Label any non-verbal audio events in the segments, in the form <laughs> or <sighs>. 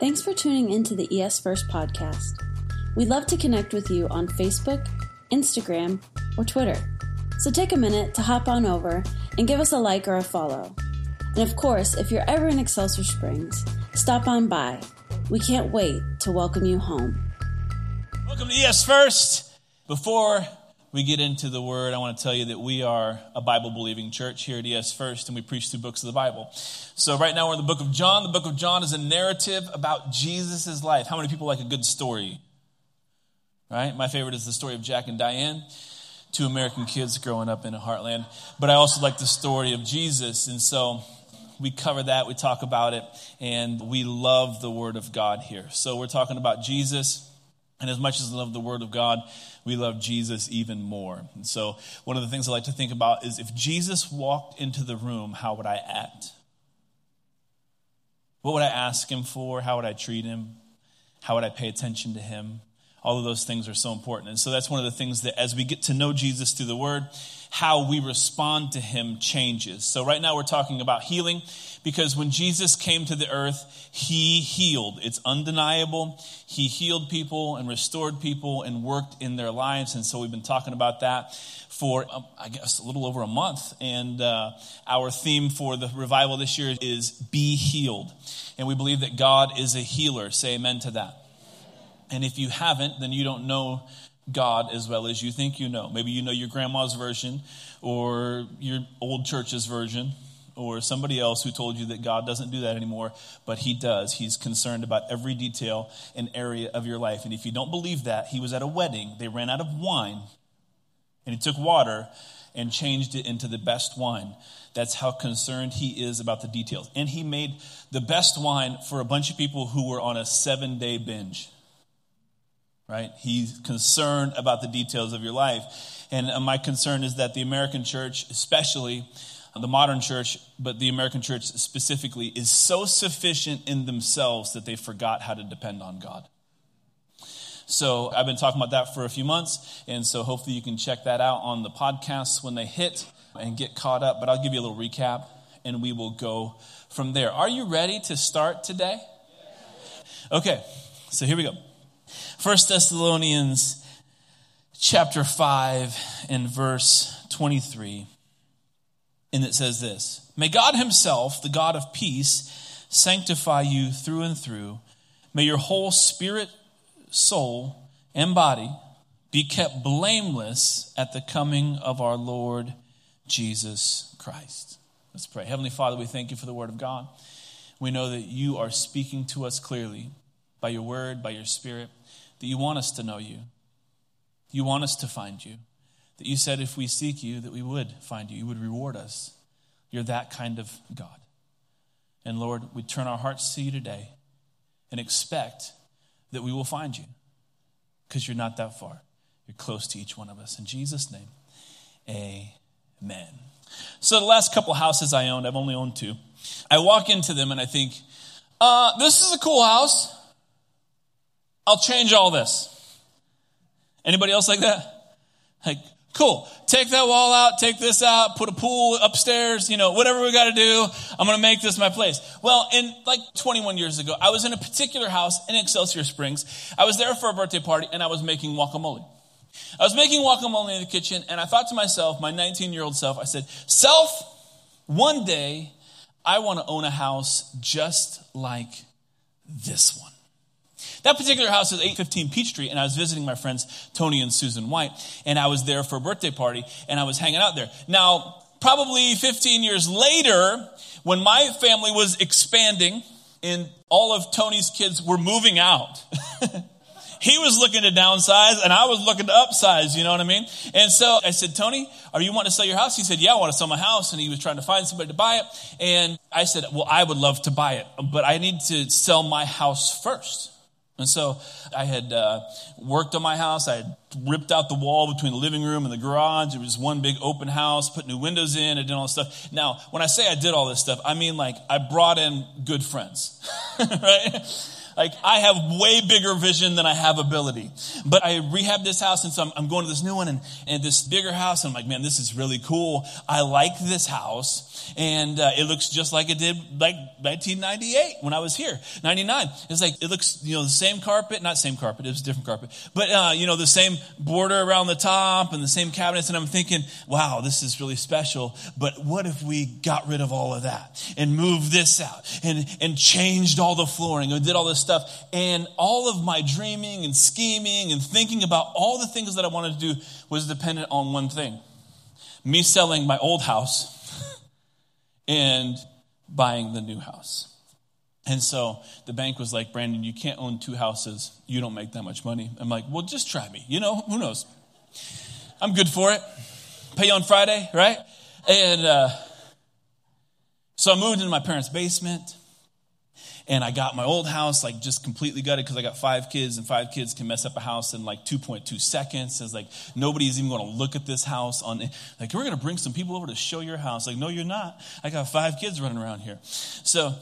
Thanks for tuning into the ES First podcast. We'd love to connect with you on Facebook, Instagram, or Twitter. So take a minute to hop on over and give us a like or a follow. And of course, if you're ever in Excelsior Springs, stop on by. We can't wait to welcome you home. Welcome to ES First. Before we get into the word, I want to tell you that we are a Bible believing church here at ES First, and we preach through books of the Bible. So, right now, we're in the book of John. The book of John is a narrative about Jesus' life. How many people like a good story? Right? My favorite is the story of Jack and Diane, two American kids growing up in a heartland. But I also like the story of Jesus. And so, we cover that, we talk about it, and we love the Word of God here. So, we're talking about Jesus. And as much as I love the Word of God, we love Jesus even more. And so, one of the things I like to think about is if Jesus walked into the room, how would I act? What would I ask him for? How would I treat him? How would I pay attention to him? All of those things are so important. And so, that's one of the things that as we get to know Jesus through the Word, how we respond to him changes. So, right now, we're talking about healing because when Jesus came to the earth, he healed. It's undeniable. He healed people and restored people and worked in their lives. And so we've been talking about that for, um, I guess, a little over a month. And uh, our theme for the revival this year is Be Healed. And we believe that God is a healer. Say amen to that. And if you haven't, then you don't know God as well as you think you know. Maybe you know your grandma's version or your old church's version or somebody else who told you that God doesn't do that anymore, but He does. He's concerned about every detail and area of your life. And if you don't believe that, He was at a wedding, they ran out of wine, and He took water and changed it into the best wine. That's how concerned He is about the details. And He made the best wine for a bunch of people who were on a seven day binge. Right? He's concerned about the details of your life. And uh, my concern is that the American church, especially, uh, the modern church, but the American church specifically, is so sufficient in themselves that they forgot how to depend on God. So I've been talking about that for a few months, and so hopefully you can check that out on the podcasts when they hit and get caught up. But I'll give you a little recap, and we will go from there. Are you ready to start today? Okay, so here we go. First Thessalonians chapter 5 and verse 23. And it says this May God Himself, the God of peace, sanctify you through and through. May your whole spirit, soul, and body be kept blameless at the coming of our Lord Jesus Christ. Let's pray. Heavenly Father, we thank you for the word of God. We know that you are speaking to us clearly by your word, by your spirit, that you want us to know you. You want us to find you that you said if we seek you, that we would find you. You would reward us. You're that kind of God. And Lord, we turn our hearts to you today and expect that we will find you because you're not that far. You're close to each one of us. In Jesus' name, amen. So, the last couple houses I owned, I've only owned two. I walk into them and I think, uh, this is a cool house. I'll change all this. Anybody else like that? Like, Cool. Take that wall out, take this out, put a pool upstairs, you know, whatever we got to do. I'm going to make this my place. Well, in like 21 years ago, I was in a particular house in Excelsior Springs. I was there for a birthday party and I was making guacamole. I was making guacamole in the kitchen and I thought to myself, my 19 year old self, I said, Self, one day I want to own a house just like this one. That particular house is 815 Peachtree, and I was visiting my friends Tony and Susan White, and I was there for a birthday party, and I was hanging out there. Now, probably 15 years later, when my family was expanding and all of Tony's kids were moving out, <laughs> he was looking to downsize and I was looking to upsize, you know what I mean? And so I said, Tony, are you wanting to sell your house? He said, yeah, I want to sell my house. And he was trying to find somebody to buy it. And I said, well, I would love to buy it, but I need to sell my house first. And so I had uh, worked on my house. I had ripped out the wall between the living room and the garage. It was one big open house, put new windows in, I did all this stuff. Now, when I say I did all this stuff, I mean like I brought in good friends, <laughs> right? Like I have way bigger vision than I have ability. But I rehabbed this house and so I'm, I'm going to this new one and, and this bigger house. And I'm like, man, this is really cool. I like this house. And uh, it looks just like it did like 1998 when I was here, 99. It's like, it looks, you know, the same carpet, not same carpet, it was different carpet, but, uh, you know, the same border around the top and the same cabinets. And I'm thinking, wow, this is really special. But what if we got rid of all of that and moved this out and, and changed all the flooring and did all this stuff? And all of my dreaming and scheming and thinking about all the things that I wanted to do was dependent on one thing me selling my old house <laughs> and buying the new house. And so the bank was like, Brandon, you can't own two houses. You don't make that much money. I'm like, well, just try me. You know, who knows? I'm good for it. Pay on Friday, right? And uh, so I moved into my parents' basement and I got my old house like just completely gutted because I got five kids, and five kids can mess up a house in like 2.2 seconds. It's like nobody's even going to look at this house on like we're going to bring some people over to show your house. Like no, you're not. I got five kids running around here, so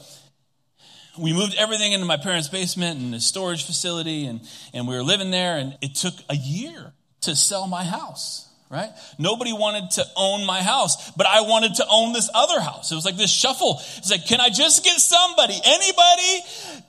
we moved everything into my parents' basement and a storage facility, and and we were living there, and it took a year to sell my house right? Nobody wanted to own my house, but I wanted to own this other house. It was like this shuffle. It's like, can I just get somebody, anybody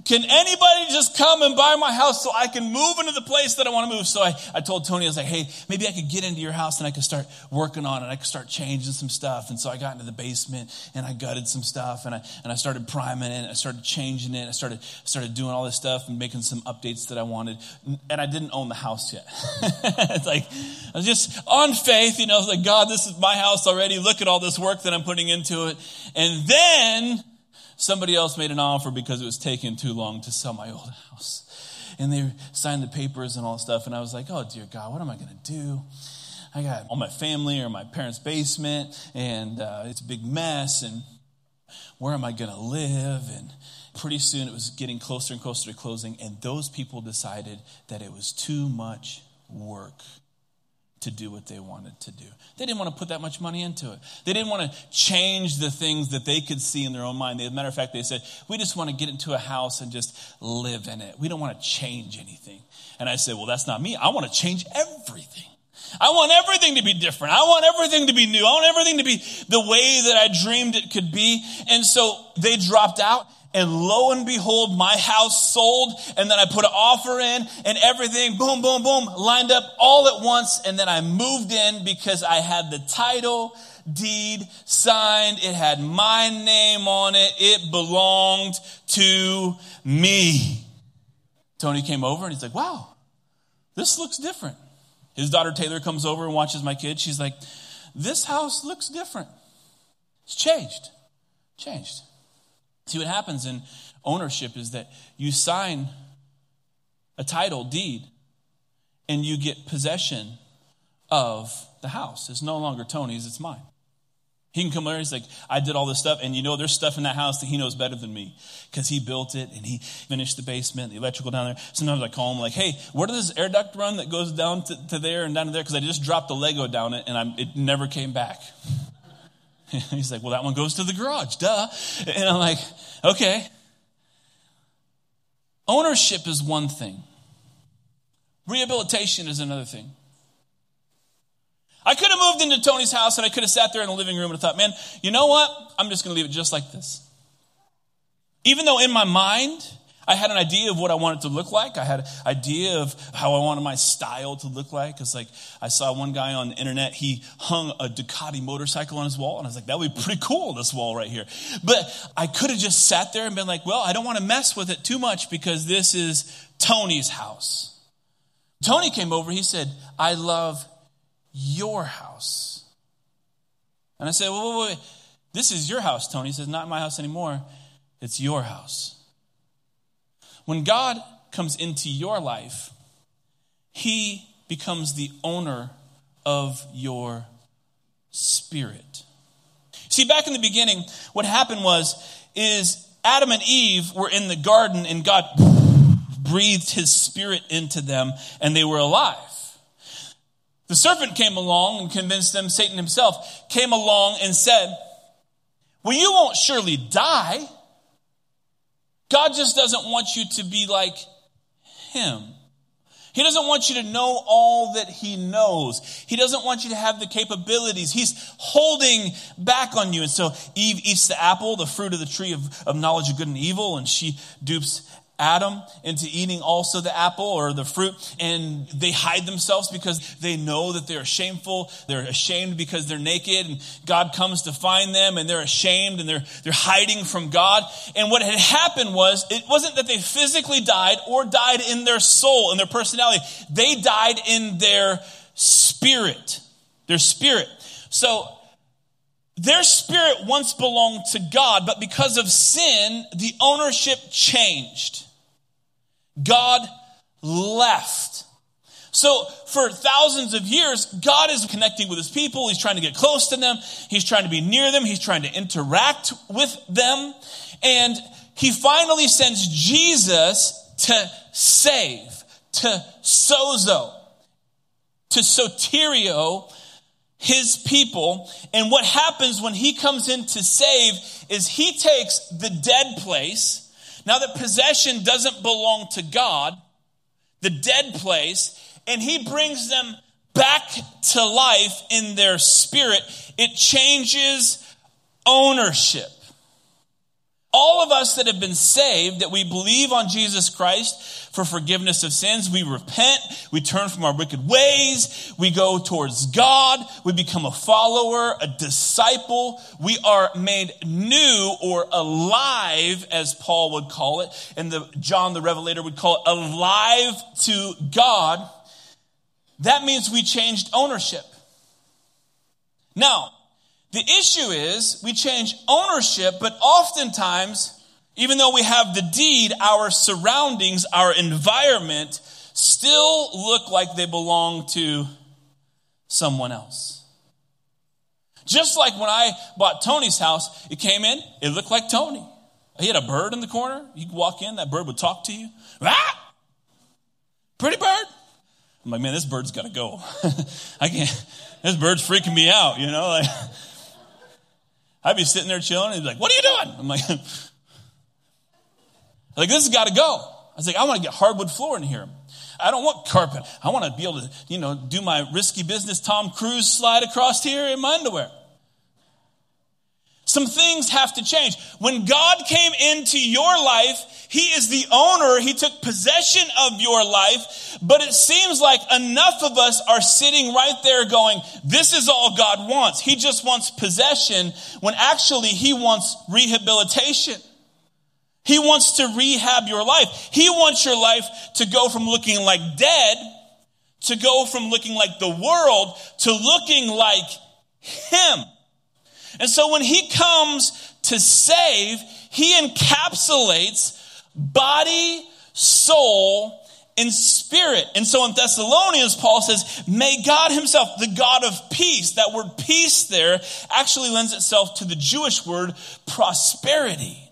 can anybody just come and buy my house so I can move into the place that I want to move? So I, I told Tony, I was like, hey, maybe I could get into your house and I could start working on it. I could start changing some stuff. And so I got into the basement and I gutted some stuff and I, and I started priming it. I started changing it. I started, started doing all this stuff and making some updates that I wanted. And I didn't own the house yet. <laughs> it's like, I was just on faith, you know, like, God, this is my house already. Look at all this work that I'm putting into it. And then Somebody else made an offer because it was taking too long to sell my old house. And they signed the papers and all that stuff. And I was like, oh, dear God, what am I going to do? I got all my family or my parents' basement, and uh, it's a big mess. And where am I going to live? And pretty soon it was getting closer and closer to closing. And those people decided that it was too much work to do what they wanted to do. They didn't want to put that much money into it. They didn't want to change the things that they could see in their own mind. As a matter of fact, they said, We just want to get into a house and just live in it. We don't want to change anything. And I said, Well, that's not me. I want to change everything. I want everything to be different. I want everything to be new. I want everything to be the way that I dreamed it could be. And so they dropped out and lo and behold, my house sold. And then I put an offer in and everything, boom, boom, boom, lined up all at once. And then I moved in because I had the title deed signed. It had my name on it. It belonged to me. Tony came over and he's like, wow, this looks different. His daughter Taylor comes over and watches my kids. She's like, this house looks different. It's changed. Changed. See, what happens in ownership is that you sign a title deed and you get possession of the house. It's no longer Tony's, it's mine. He can come over, he's like, I did all this stuff, and you know, there's stuff in that house that he knows better than me because he built it and he finished the basement, the electrical down there. Sometimes I call him, like, hey, where does this air duct run that goes down to, to there and down to there? Because I just dropped the Lego down it and I'm, it never came back. <laughs> He's like, well, that one goes to the garage, duh. And I'm like, okay. Ownership is one thing, rehabilitation is another thing. I could have moved into Tony's house and I could have sat there in the living room and thought, man, you know what? I'm just going to leave it just like this. Even though in my mind, I had an idea of what I wanted to look like. I had an idea of how I wanted my style to look like. It's like I saw one guy on the internet, he hung a Ducati motorcycle on his wall, and I was like, that would be pretty cool, this wall right here. But I could have just sat there and been like, well, I don't want to mess with it too much because this is Tony's house. Tony came over, he said, I love your house. And I said, wait, wait, wait. This is your house, Tony. He says, not my house anymore. It's your house. When God comes into your life, He becomes the owner of your spirit. See, back in the beginning, what happened was, is Adam and Eve were in the garden and God breathed his spirit into them and they were alive. The serpent came along and convinced them, Satan himself came along and said, Well, you won't surely die. God just doesn't want you to be like Him. He doesn't want you to know all that He knows. He doesn't want you to have the capabilities. He's holding back on you. And so Eve eats the apple, the fruit of the tree of, of knowledge of good and evil, and she dupes Adam into eating also the apple or the fruit, and they hide themselves because they know that they're shameful. They're ashamed because they're naked, and God comes to find them, and they're ashamed and they're, they're hiding from God. And what had happened was, it wasn't that they physically died or died in their soul, in their personality. They died in their spirit. Their spirit. So, their spirit once belonged to God, but because of sin, the ownership changed. God left. So, for thousands of years, God is connecting with his people. He's trying to get close to them. He's trying to be near them. He's trying to interact with them. And he finally sends Jesus to save, to sozo, to soterio his people. And what happens when he comes in to save is he takes the dead place now that possession doesn't belong to God, the dead place, and he brings them back to life in their spirit, it changes ownership. All of us that have been saved, that we believe on Jesus Christ for forgiveness of sins, we repent, we turn from our wicked ways, we go towards God, we become a follower, a disciple, we are made new or alive, as Paul would call it, and the, John the Revelator would call it alive to God. That means we changed ownership. Now, the issue is we change ownership, but oftentimes, even though we have the deed, our surroundings, our environment still look like they belong to someone else. Just like when I bought Tony's house, it came in, it looked like Tony. He had a bird in the corner. You walk in, that bird would talk to you. Ah! Pretty bird. I'm like, man, this bird's got to go. <laughs> I can't, this bird's freaking me out, you know? Like, <laughs> I'd be sitting there chilling and he'd be like, What are you doing? I'm like, <laughs> like this has got to go. I was like, I want to get hardwood floor in here. I don't want carpet. I want to be able to, you know, do my risky business Tom Cruise slide across here in my underwear. Some things have to change. When God came into your life, He is the owner. He took possession of your life. But it seems like enough of us are sitting right there going, this is all God wants. He just wants possession when actually He wants rehabilitation. He wants to rehab your life. He wants your life to go from looking like dead to go from looking like the world to looking like Him. And so when he comes to save, he encapsulates body, soul, and spirit. And so in Thessalonians, Paul says, May God Himself, the God of peace, that word peace there actually lends itself to the Jewish word prosperity.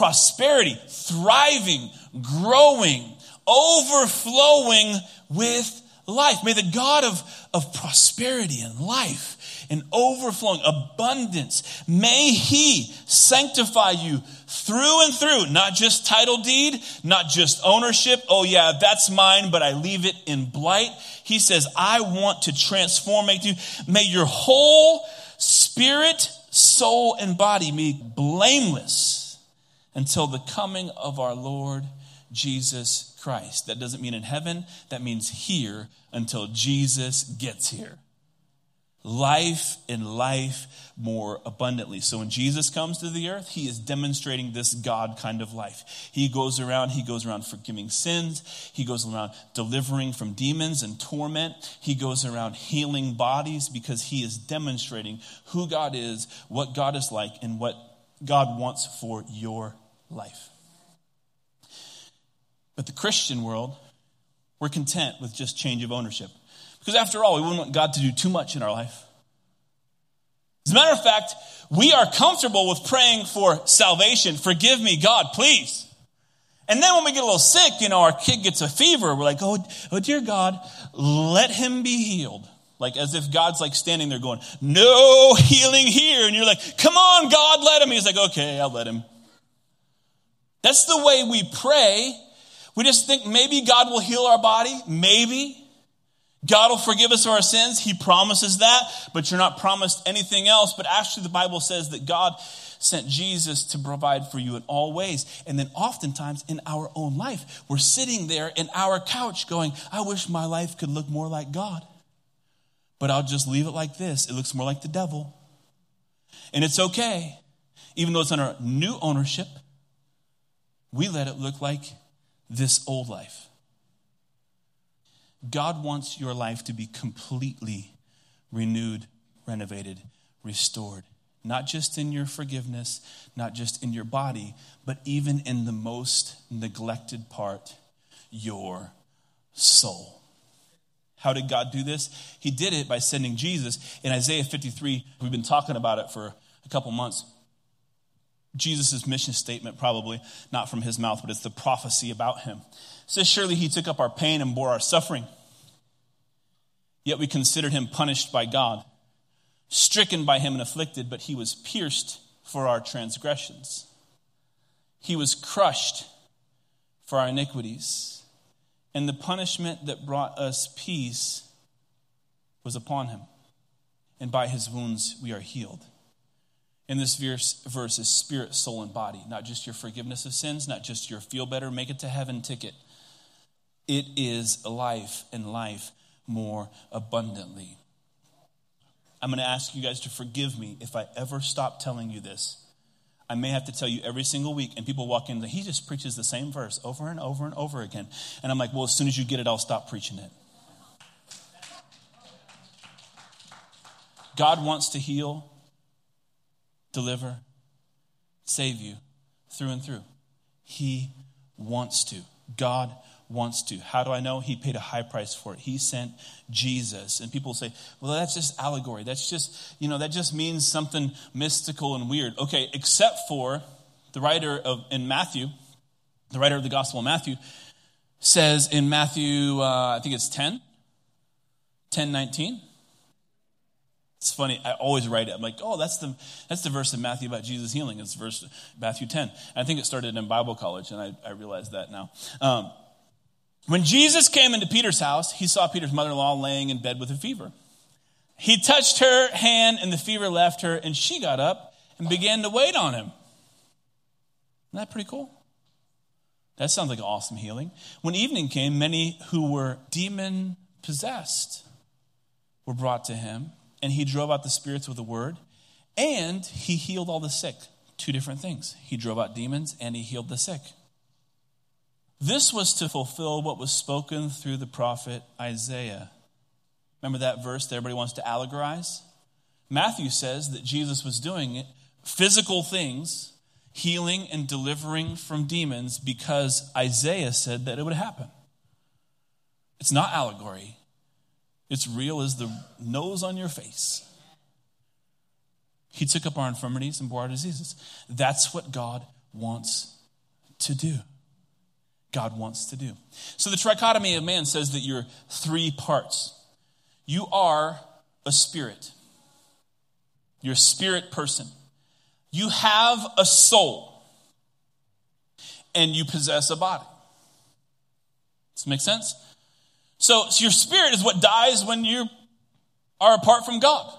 Prosperity, thriving, growing, overflowing with life. May the God of, of prosperity and life and overflowing abundance. May He sanctify you through and through, not just title deed, not just ownership. Oh, yeah, that's mine, but I leave it in blight. He says, I want to transform, make you, may your whole spirit, soul, and body be blameless until the coming of our Lord Jesus Christ. That doesn't mean in heaven, that means here until Jesus gets here life and life more abundantly. So when Jesus comes to the earth, he is demonstrating this God kind of life. He goes around, he goes around forgiving sins, he goes around delivering from demons and torment, he goes around healing bodies because he is demonstrating who God is, what God is like, and what God wants for your life. But the Christian world, we're content with just change of ownership. Because after all, we wouldn't want God to do too much in our life. As a matter of fact, we are comfortable with praying for salvation. Forgive me, God, please. And then when we get a little sick, you know, our kid gets a fever, we're like, oh, oh dear God, let him be healed. Like as if God's like standing there going, no healing here. And you're like, come on, God, let him. He's like, okay, I'll let him. That's the way we pray. We just think maybe God will heal our body. Maybe. God will forgive us of our sins. He promises that, but you're not promised anything else. But actually, the Bible says that God sent Jesus to provide for you in all ways. And then oftentimes in our own life, we're sitting there in our couch going, I wish my life could look more like God. But I'll just leave it like this. It looks more like the devil. And it's okay. Even though it's under new ownership, we let it look like this old life. God wants your life to be completely renewed, renovated, restored not just in your forgiveness, not just in your body, but even in the most neglected part, your soul. How did God do this? He did it by sending Jesus. In Isaiah 53, we've been talking about it for a couple months. Jesus' mission statement, probably not from his mouth, but it's the prophecy about him. It says, Surely he took up our pain and bore our suffering. Yet we considered him punished by God stricken by him and afflicted, but he was pierced for our transgressions. He was crushed for our iniquities. And the punishment that brought us peace was upon him. And by his wounds we are healed. In this verse, verse is spirit, soul, and body, not just your forgiveness of sins, not just your feel better, make it to heaven ticket. It is life and life more abundantly. I'm going to ask you guys to forgive me if I ever stop telling you this. I may have to tell you every single week, and people walk in, he just preaches the same verse over and over and over again. And I'm like, well, as soon as you get it, I'll stop preaching it. God wants to heal, deliver, save you through and through. He wants to. God wants to. How do I know? He paid a high price for it. He sent Jesus. And people say, well, that's just allegory. That's just, you know, that just means something mystical and weird. Okay, except for the writer of in Matthew, the writer of the Gospel of Matthew says in Matthew, uh, I think it's 10, 10, 19. It's funny. I always write it. I'm like, oh, that's the that's the verse in Matthew about Jesus healing. It's verse Matthew 10. I think it started in Bible college, and I, I realized that now. Um, when Jesus came into Peter's house, he saw Peter's mother in law laying in bed with a fever. He touched her hand, and the fever left her, and she got up and began to wait on him. Isn't that pretty cool? That sounds like an awesome healing. When evening came, many who were demon possessed were brought to him, and he drove out the spirits with a word, and he healed all the sick. Two different things. He drove out demons and he healed the sick. This was to fulfill what was spoken through the prophet Isaiah. Remember that verse that everybody wants to allegorize? Matthew says that Jesus was doing it, physical things, healing and delivering from demons, because Isaiah said that it would happen. It's not allegory, it's real as the nose on your face. He took up our infirmities and bore our diseases. That's what God wants to do. God wants to do. So the trichotomy of man says that you're three parts. You are a spirit. You're a spirit person. You have a soul. And you possess a body. Does this make sense? So, so your spirit is what dies when you are apart from God.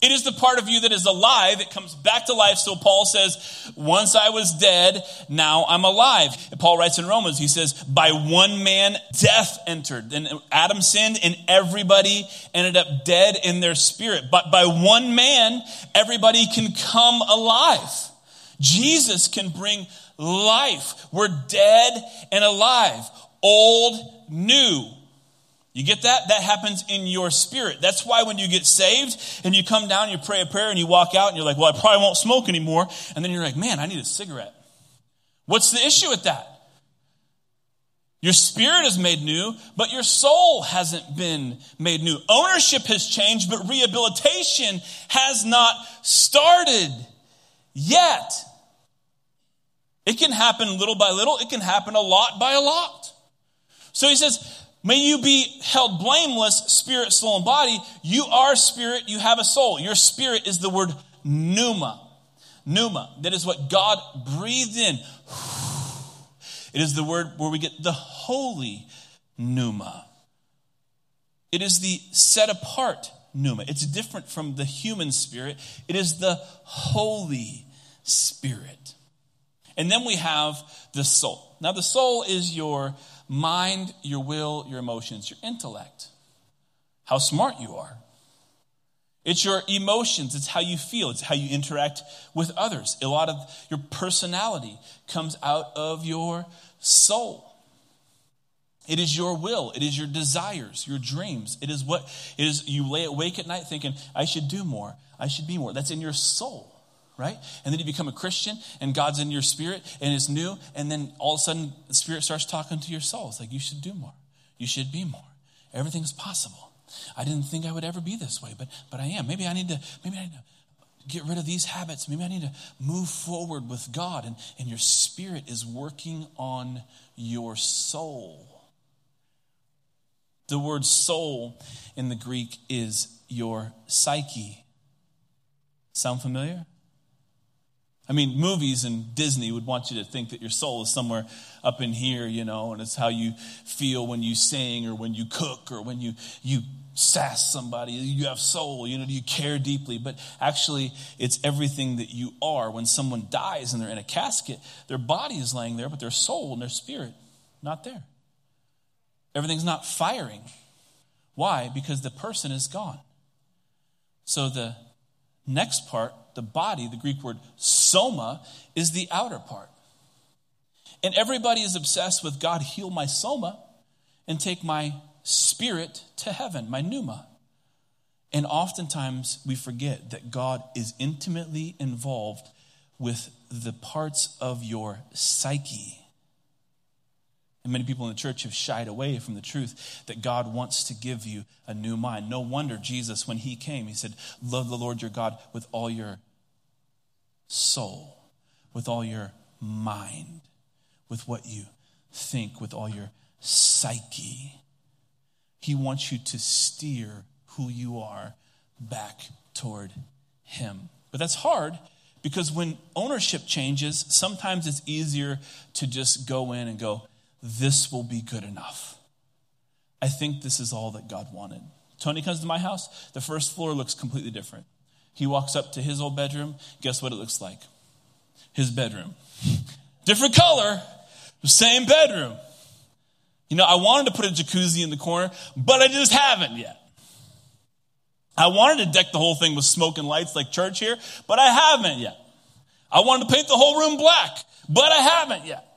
It is the part of you that is alive. It comes back to life. So Paul says, once I was dead, now I'm alive. And Paul writes in Romans, he says, by one man, death entered. And Adam sinned and everybody ended up dead in their spirit. But by one man, everybody can come alive. Jesus can bring life. We're dead and alive. Old, new. You get that? That happens in your spirit. That's why when you get saved and you come down, you pray a prayer and you walk out and you're like, well, I probably won't smoke anymore. And then you're like, man, I need a cigarette. What's the issue with that? Your spirit is made new, but your soul hasn't been made new. Ownership has changed, but rehabilitation has not started yet. It can happen little by little. It can happen a lot by a lot. So he says, May you be held blameless, spirit, soul, and body. You are spirit, you have a soul. Your spirit is the word pneuma. Pneuma. That is what God breathed in. <sighs> It is the word where we get the holy pneuma. It is the set apart pneuma. It's different from the human spirit, it is the Holy Spirit. And then we have the soul. Now, the soul is your mind, your will, your emotions, your intellect, how smart you are. It's your emotions, it's how you feel, it's how you interact with others. A lot of your personality comes out of your soul. It is your will. It is your desires, your dreams. It is what it is you lay awake at night thinking, I should do more. I should be more. That's in your soul, right? And then you become a Christian and God's in your spirit and it's new. And then all of a sudden the spirit starts talking to your soul. It's like, you should do more. You should be more. Everything's possible. I didn't think I would ever be this way, but, but I am. Maybe I need to, maybe I need to get rid of these habits. Maybe I need to move forward with God. And, and your spirit is working on your soul. The word soul in the Greek is your psyche. Sound familiar? I mean, movies and Disney would want you to think that your soul is somewhere up in here, you know, and it's how you feel when you sing or when you cook or when you, you sass somebody. You have soul, you know, you care deeply. But actually, it's everything that you are. When someone dies and they're in a casket, their body is laying there, but their soul and their spirit, not there. Everything's not firing. Why? Because the person is gone. So the next part, the body, the Greek word soma, is the outer part. And everybody is obsessed with God, heal my soma and take my spirit to heaven, my pneuma. And oftentimes we forget that God is intimately involved with the parts of your psyche and many people in the church have shied away from the truth that God wants to give you a new mind. No wonder Jesus, when he came, he said, Love the Lord your God with all your soul, with all your mind, with what you think, with all your psyche. He wants you to steer who you are back toward him. But that's hard because when ownership changes, sometimes it's easier to just go in and go, this will be good enough. I think this is all that God wanted. Tony comes to my house, the first floor looks completely different. He walks up to his old bedroom. Guess what it looks like? His bedroom. <laughs> Different color, same bedroom. You know, I wanted to put a jacuzzi in the corner, but I just haven't yet. I wanted to deck the whole thing with smoke and lights like church here, but I haven't yet. I wanted to paint the whole room black, but I haven't yet.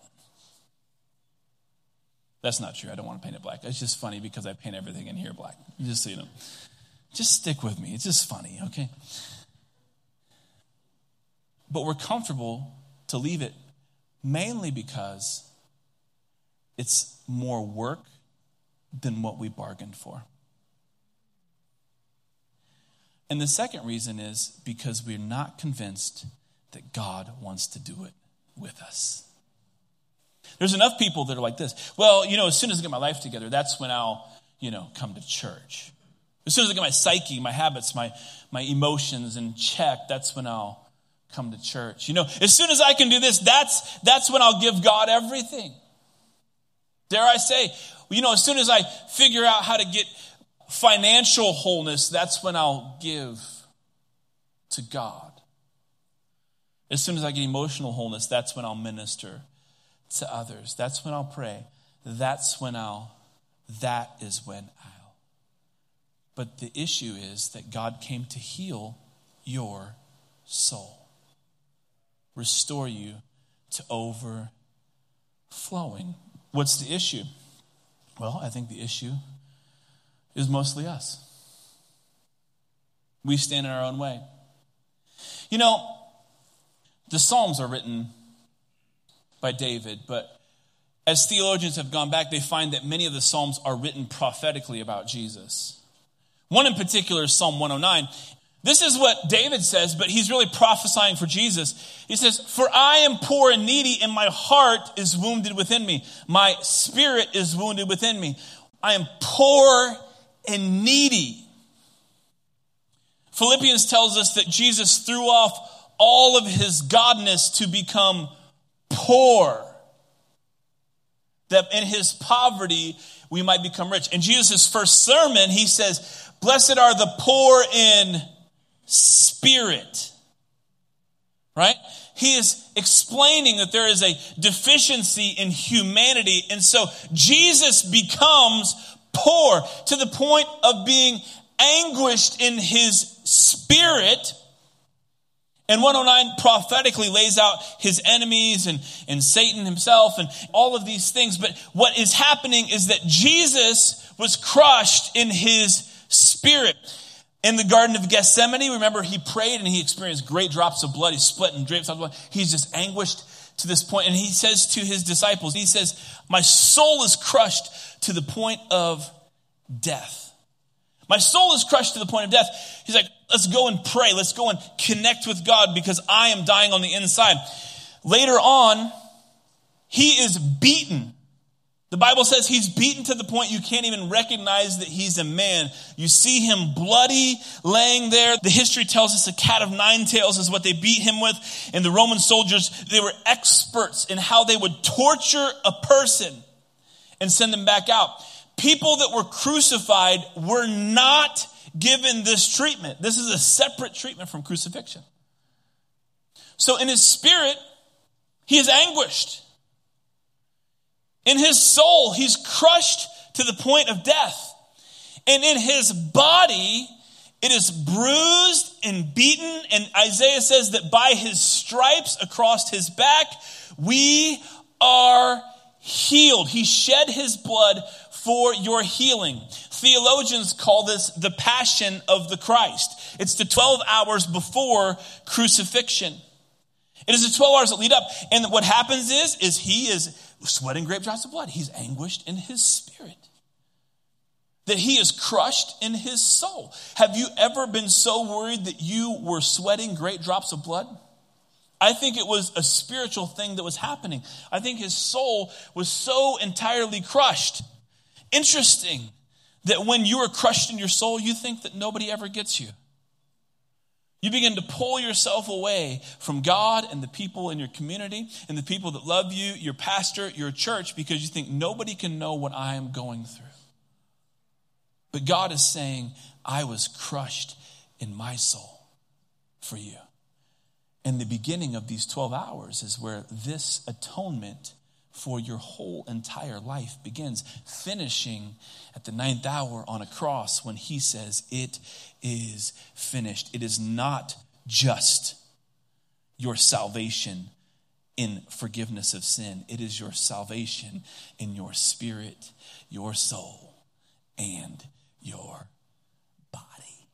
That's not true. I don't want to paint it black. It's just funny because I paint everything in here black. You Just you know. Just stick with me. It's just funny, okay? But we're comfortable to leave it mainly because it's more work than what we bargained for. And the second reason is because we're not convinced that God wants to do it with us. There's enough people that are like this. Well, you know, as soon as I get my life together, that's when I'll, you know, come to church. As soon as I get my psyche, my habits, my, my emotions in check, that's when I'll come to church. You know, as soon as I can do this, that's, that's when I'll give God everything. Dare I say, you know, as soon as I figure out how to get financial wholeness, that's when I'll give to God. As soon as I get emotional wholeness, that's when I'll minister to others. That's when I'll pray. That's when I'll, that is when I'll. But the issue is that God came to heal your soul, restore you to overflowing. What's the issue? Well, I think the issue is mostly us. We stand in our own way. You know, the Psalms are written by David, but as theologians have gone back, they find that many of the Psalms are written prophetically about Jesus. One in particular is Psalm 109. This is what David says, but he's really prophesying for Jesus. He says, For I am poor and needy, and my heart is wounded within me. My spirit is wounded within me. I am poor and needy. Philippians tells us that Jesus threw off all of his godness to become poor. That in his poverty we might become rich. In Jesus' first sermon, he says, Blessed are the poor in spirit. Right? He is explaining that there is a deficiency in humanity. And so Jesus becomes poor to the point of being anguished in his spirit. And 109 prophetically lays out his enemies and, and Satan himself and all of these things. But what is happening is that Jesus was crushed in his spirit. In the Garden of Gethsemane, remember he prayed and he experienced great drops of blood. He's split and drapes of blood. He's just anguished to this point. And he says to his disciples, he says, My soul is crushed to the point of death. My soul is crushed to the point of death. He's like, let's go and pray. Let's go and connect with God because I am dying on the inside. Later on, he is beaten. The Bible says he's beaten to the point you can't even recognize that he's a man. You see him bloody laying there. The history tells us a cat of nine tails is what they beat him with. And the Roman soldiers, they were experts in how they would torture a person and send them back out people that were crucified were not given this treatment. This is a separate treatment from crucifixion. So in his spirit, he is anguished. In his soul, he's crushed to the point of death. And in his body, it is bruised and beaten. And Isaiah says that by his stripes across his back, we are healed. He shed his blood for your healing. Theologians call this the passion of the Christ. It's the 12 hours before crucifixion. It is the 12 hours that lead up. And what happens is, is he is sweating great drops of blood. He's anguished in his spirit. That he is crushed in his soul. Have you ever been so worried that you were sweating great drops of blood? I think it was a spiritual thing that was happening. I think his soul was so entirely crushed Interesting that when you are crushed in your soul, you think that nobody ever gets you. You begin to pull yourself away from God and the people in your community and the people that love you, your pastor, your church, because you think nobody can know what I am going through. But God is saying, I was crushed in my soul for you. And the beginning of these 12 hours is where this atonement for your whole entire life begins, finishing at the ninth hour on a cross when he says, It is finished. It is not just your salvation in forgiveness of sin, it is your salvation in your spirit, your soul, and your body.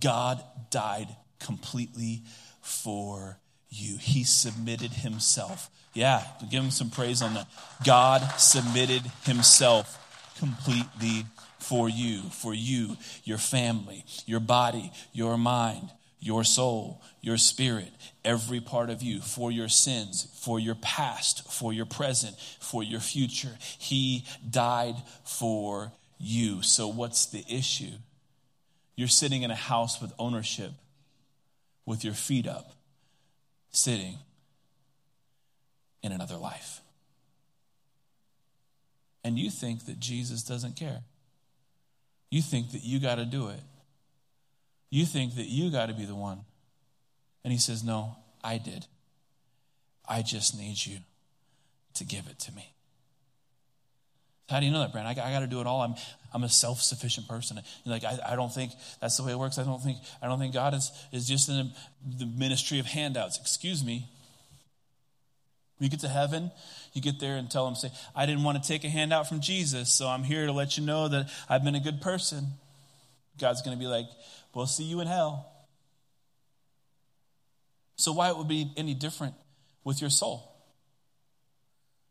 God died completely for you, He submitted Himself yeah, give him some praise on that. God submitted himself completely for you, for you, your family, your body, your mind, your soul, your spirit, every part of you, for your sins, for your past, for your present, for your future. He died for you. So, what's the issue? You're sitting in a house with ownership, with your feet up, sitting in another life. And you think that Jesus doesn't care. You think that you got to do it. You think that you got to be the one. And he says, No, I did. I just need you to give it to me. How do you know that, Brand? I, I got to do it all. I'm, I'm a self-sufficient person. You're like, I, I don't think that's the way it works. I don't think, I don't think God is, is just in the ministry of handouts. Excuse me. You get to heaven, you get there and tell them, say, I didn't want to take a handout from Jesus, so I'm here to let you know that I've been a good person. God's going to be like, we'll see you in hell. So why it would be any different with your soul?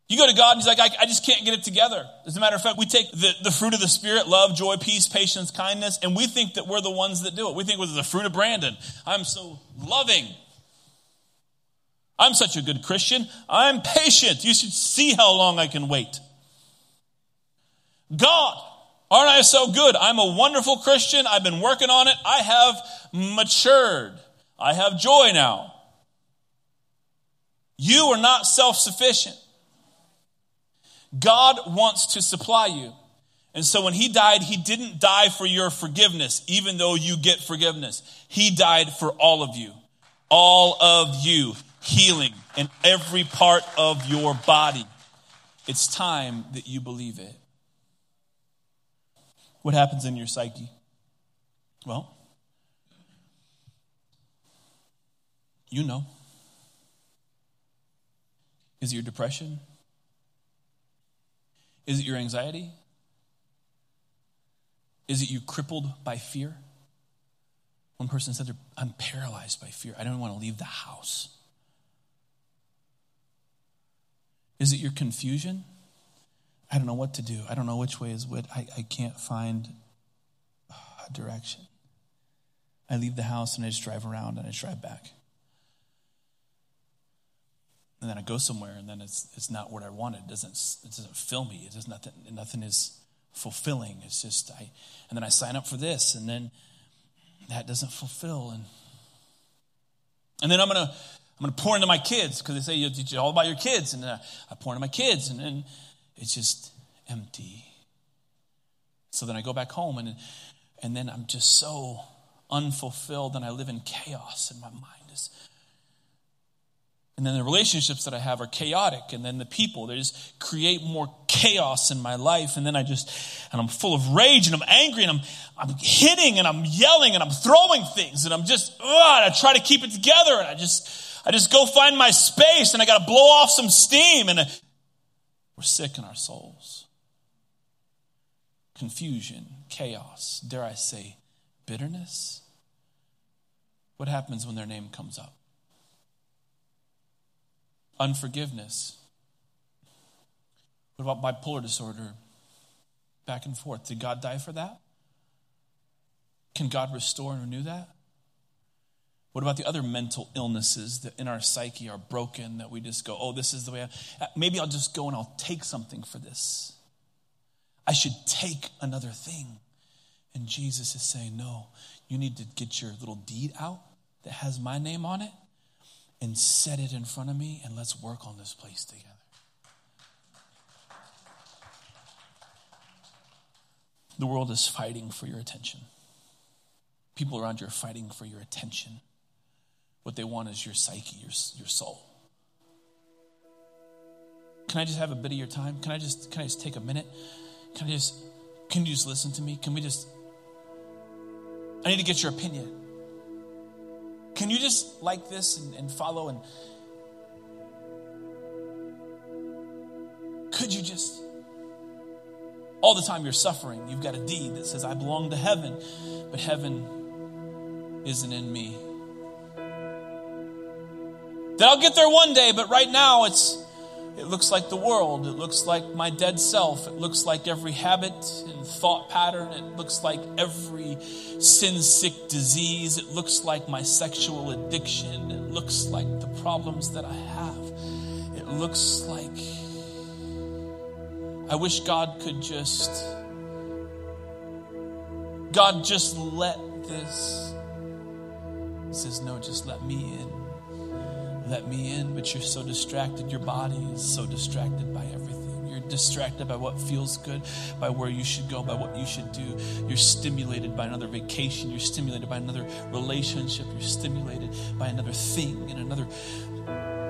You go to God and He's like, I, I, just can't get it together. As a matter of fact, we take the, the fruit of the Spirit love, joy, peace, patience, kindness and we think that we're the ones that do it. We think we're the fruit of Brandon. I'm so loving. I'm such a good Christian. I'm patient. You should see how long I can wait. God, aren't I so good? I'm a wonderful Christian. I've been working on it. I have matured. I have joy now. You are not self sufficient. God wants to supply you. And so when he died, he didn't die for your forgiveness, even though you get forgiveness. He died for all of you. All of you. Healing in every part of your body. It's time that you believe it. What happens in your psyche? Well, you know. Is it your depression? Is it your anxiety? Is it you crippled by fear? One person said, I'm paralyzed by fear. I don't want to leave the house. Is it your confusion? I don't know what to do. I don't know which way is what. I, I can't find a direction. I leave the house and I just drive around and I drive back. And then I go somewhere and then it's, it's not what I wanted. It doesn't, it doesn't fill me. It does nothing, nothing is fulfilling. It's just, I, and then I sign up for this and then that doesn't fulfill. And, and then I'm going to, I'm going to pour into my kids because they say you teach all about your kids. And uh, I pour into my kids and then it's just empty. So then I go back home and, and then I'm just so unfulfilled and I live in chaos and my mind is and then the relationships that I have are chaotic. And then the people, they just create more chaos in my life. And then I just, and I'm full of rage and I'm angry and I'm, I'm hitting and I'm yelling and I'm throwing things and I'm just, ugh, I try to keep it together and I just, I just go find my space and I got to blow off some steam and we're sick in our souls. Confusion, chaos, dare I say, bitterness. What happens when their name comes up? Unforgiveness. What about bipolar disorder? Back and forth. Did God die for that? Can God restore and renew that? What about the other mental illnesses that in our psyche are broken that we just go, oh, this is the way I, uh, maybe I'll just go and I'll take something for this. I should take another thing. And Jesus is saying, no, you need to get your little deed out that has my name on it and set it in front of me and let's work on this place together. The world is fighting for your attention. People around you are fighting for your attention. What they want is your psyche, your, your soul. Can I just have a bit of your time? Can I just can I just take a minute? Can I just can you just listen to me? Can we just I need to get your opinion. Can you just like this and, and follow and could you just all the time you're suffering, you've got a deed that says, I belong to heaven, but heaven isn't in me. That I'll get there one day, but right now it's it looks like the world. It looks like my dead self. It looks like every habit and thought pattern. It looks like every sin sick disease. It looks like my sexual addiction. It looks like the problems that I have. It looks like I wish God could just, God, just let this. He says, No, just let me in let me in, but you're so distracted. Your body is so distracted by everything. You're distracted by what feels good, by where you should go, by what you should do. You're stimulated by another vacation. You're stimulated by another relationship. You're stimulated by another thing and another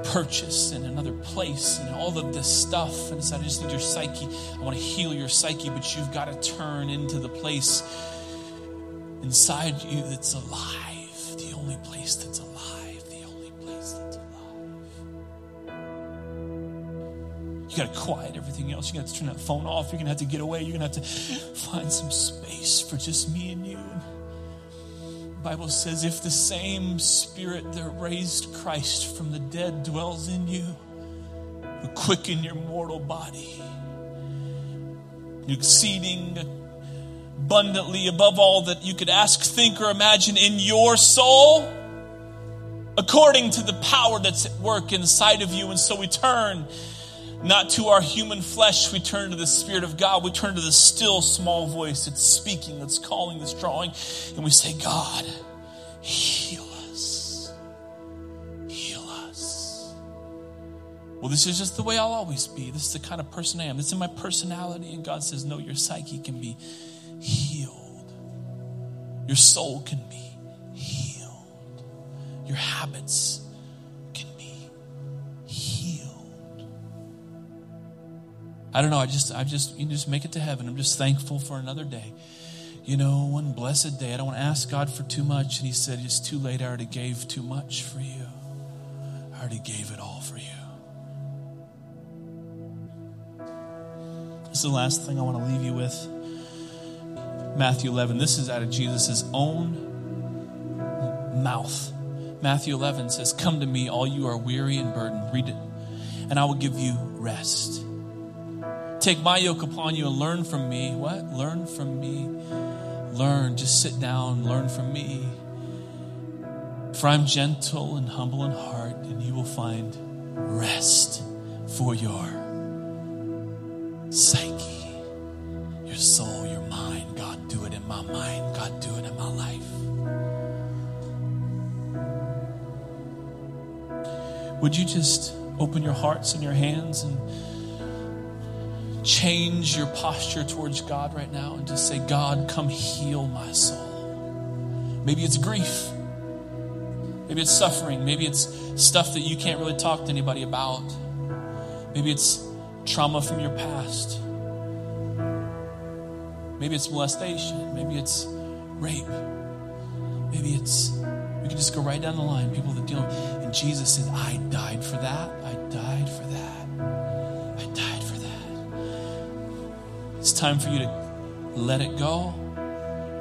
purchase and another place and all of this stuff. And so I just need your psyche. I want to heal your psyche, but you've got to turn into the place inside you that's alive, the only place that's alive. You got to quiet everything else. You got to turn that phone off. You're going to have to get away. You're going to have to find some space for just me and you. The Bible says if the same spirit that raised Christ from the dead dwells in you, you quicken your mortal body. Exceeding abundantly above all that you could ask, think, or imagine in your soul, according to the power that's at work inside of you. And so we turn not to our human flesh, we turn to the Spirit of God. We turn to the still small voice that's speaking, that's calling, that's drawing. And we say, God, heal us. Heal us. well, this is just the way I'll always be. This is the kind of person I am. This is my personality. And God says, no, your psyche can be healed. Your soul can be healed. Your habits I don't know. I just, I just, you just make it to heaven. I'm just thankful for another day. You know, one blessed day. I don't want to ask God for too much. And He said, It's too late. I already gave too much for you. I already gave it all for you. This is the last thing I want to leave you with. Matthew 11. This is out of Jesus' own mouth. Matthew 11 says, Come to me, all you are weary and burdened. Read it. And I will give you rest. Take my yoke upon you and learn from me. What? Learn from me. Learn. Just sit down, learn from me. For I'm gentle and humble in heart, and you will find rest for your psyche, your soul, your mind. God, do it in my mind. God, do it in my life. Would you just open your hearts and your hands and change your posture towards God right now and just say, God, come heal my soul? Maybe it's grief. Maybe it's suffering. Maybe it's stuff that you can't really talk to anybody about. Maybe it's trauma from your past. Maybe it's molestation. Maybe it's rape. Maybe it's, we can just go right down the line. People that deal, with. and Jesus said, I died for that. I died for that. Time for you to let it go,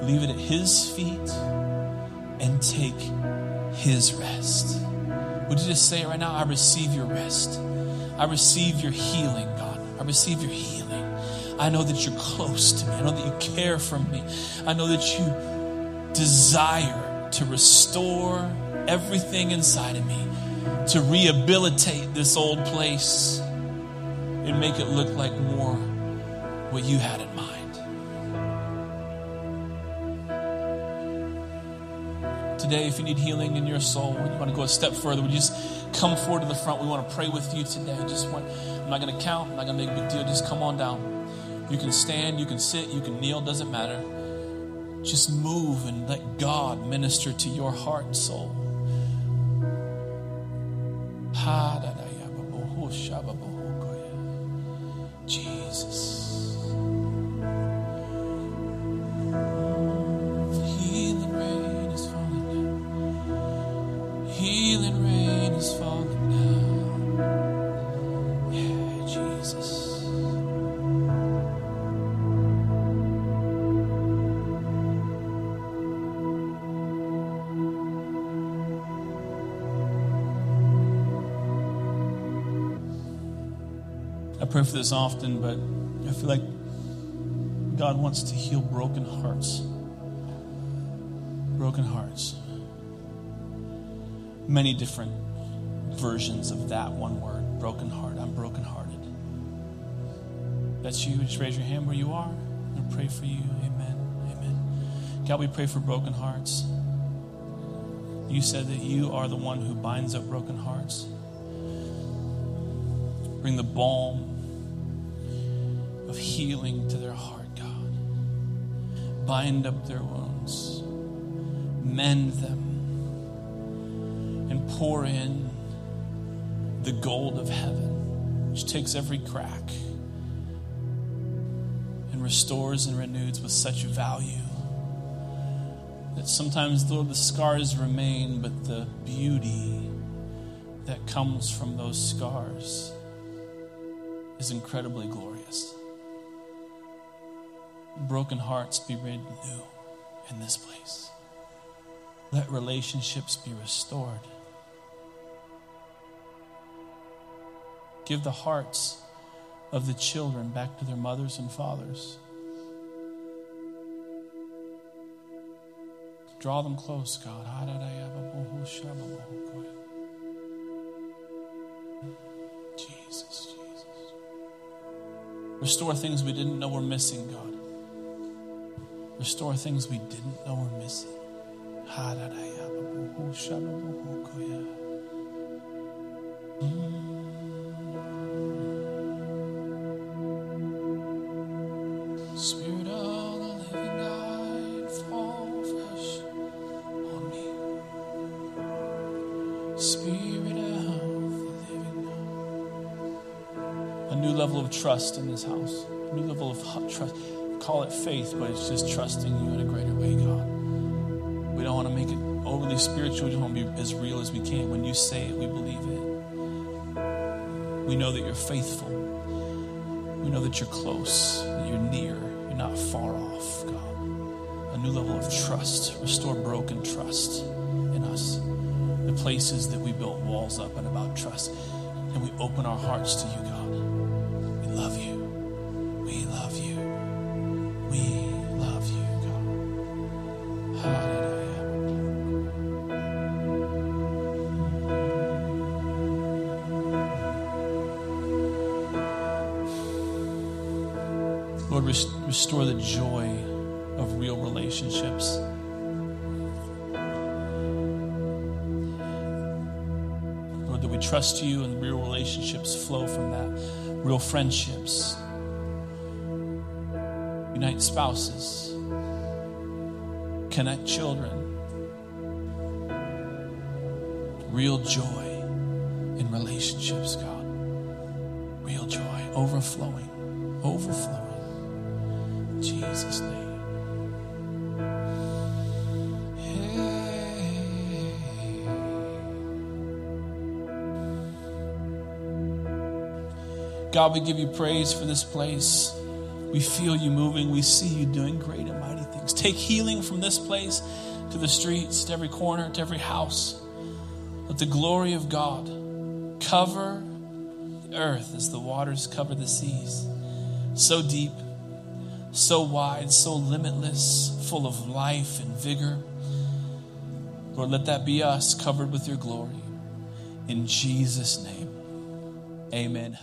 leave it at His feet, and take His rest. Would you just say it right now? I receive your rest. I receive your healing, God. I receive your healing. I know that you're close to me. I know that you care for me. I know that you desire to restore everything inside of me, to rehabilitate this old place and make it look like more what you had in mind. Today, if you need healing in your soul, you want to go a step further, would you just come forward to the front? We want to pray with you today. Just want, I'm not going to count, I'm not going to make a big deal. Just come on down. You can stand, you can sit, you can kneel, doesn't matter. Just move and let God minister to your heart and soul. Jesus. This often, but I feel like God wants to heal broken hearts. Broken hearts. Many different versions of that one word broken heart. I'm brokenhearted. That's you. Just raise your hand where you are. To pray for you. Amen. Amen. God, we pray for broken hearts. You said that you are the one who binds up broken hearts. Bring the balm of healing to their heart, God. Bind up their wounds, mend them, and pour in the gold of heaven, which takes every crack and restores and renews with such value that sometimes, Lord, the scars remain, but the beauty that comes from those scars is incredibly glorious. Broken hearts be made new in this place. Let relationships be restored. Give the hearts of the children back to their mothers and fathers. Draw them close, God. Jesus, Jesus. Restore things we didn't know were missing, God. Restore things we didn't know were missing. Spirit of the living God, fall on me. Spirit of the living God. A new level of trust in this house. A new level of trust Call it faith, but it's just trusting you in a greater way, God. We don't want to make it overly spiritual. We just want to be as real as we can. When you say it, we believe it. We know that you're faithful. We know that you're close, that you're near, you're not far off, God. A new level of trust. Restore broken trust in us. The places that we built walls up and about trust. And we open our hearts to you, God. Lord, res- restore the joy of real relationships. Lord, that we trust you and real relationships flow from that. Real friendships. Unite spouses. Connect children. Real joy in relationships, God. Real joy, overflowing, overflowing. Jesus' name. God, we give you praise for this place. We feel you moving. We see you doing great and mighty things. Take healing from this place to the streets, to every corner, to every house. Let the glory of God cover the earth as the waters cover the seas. So deep, so wide, so limitless, full of life and vigor. Lord, let that be us covered with your glory. In Jesus' name, amen.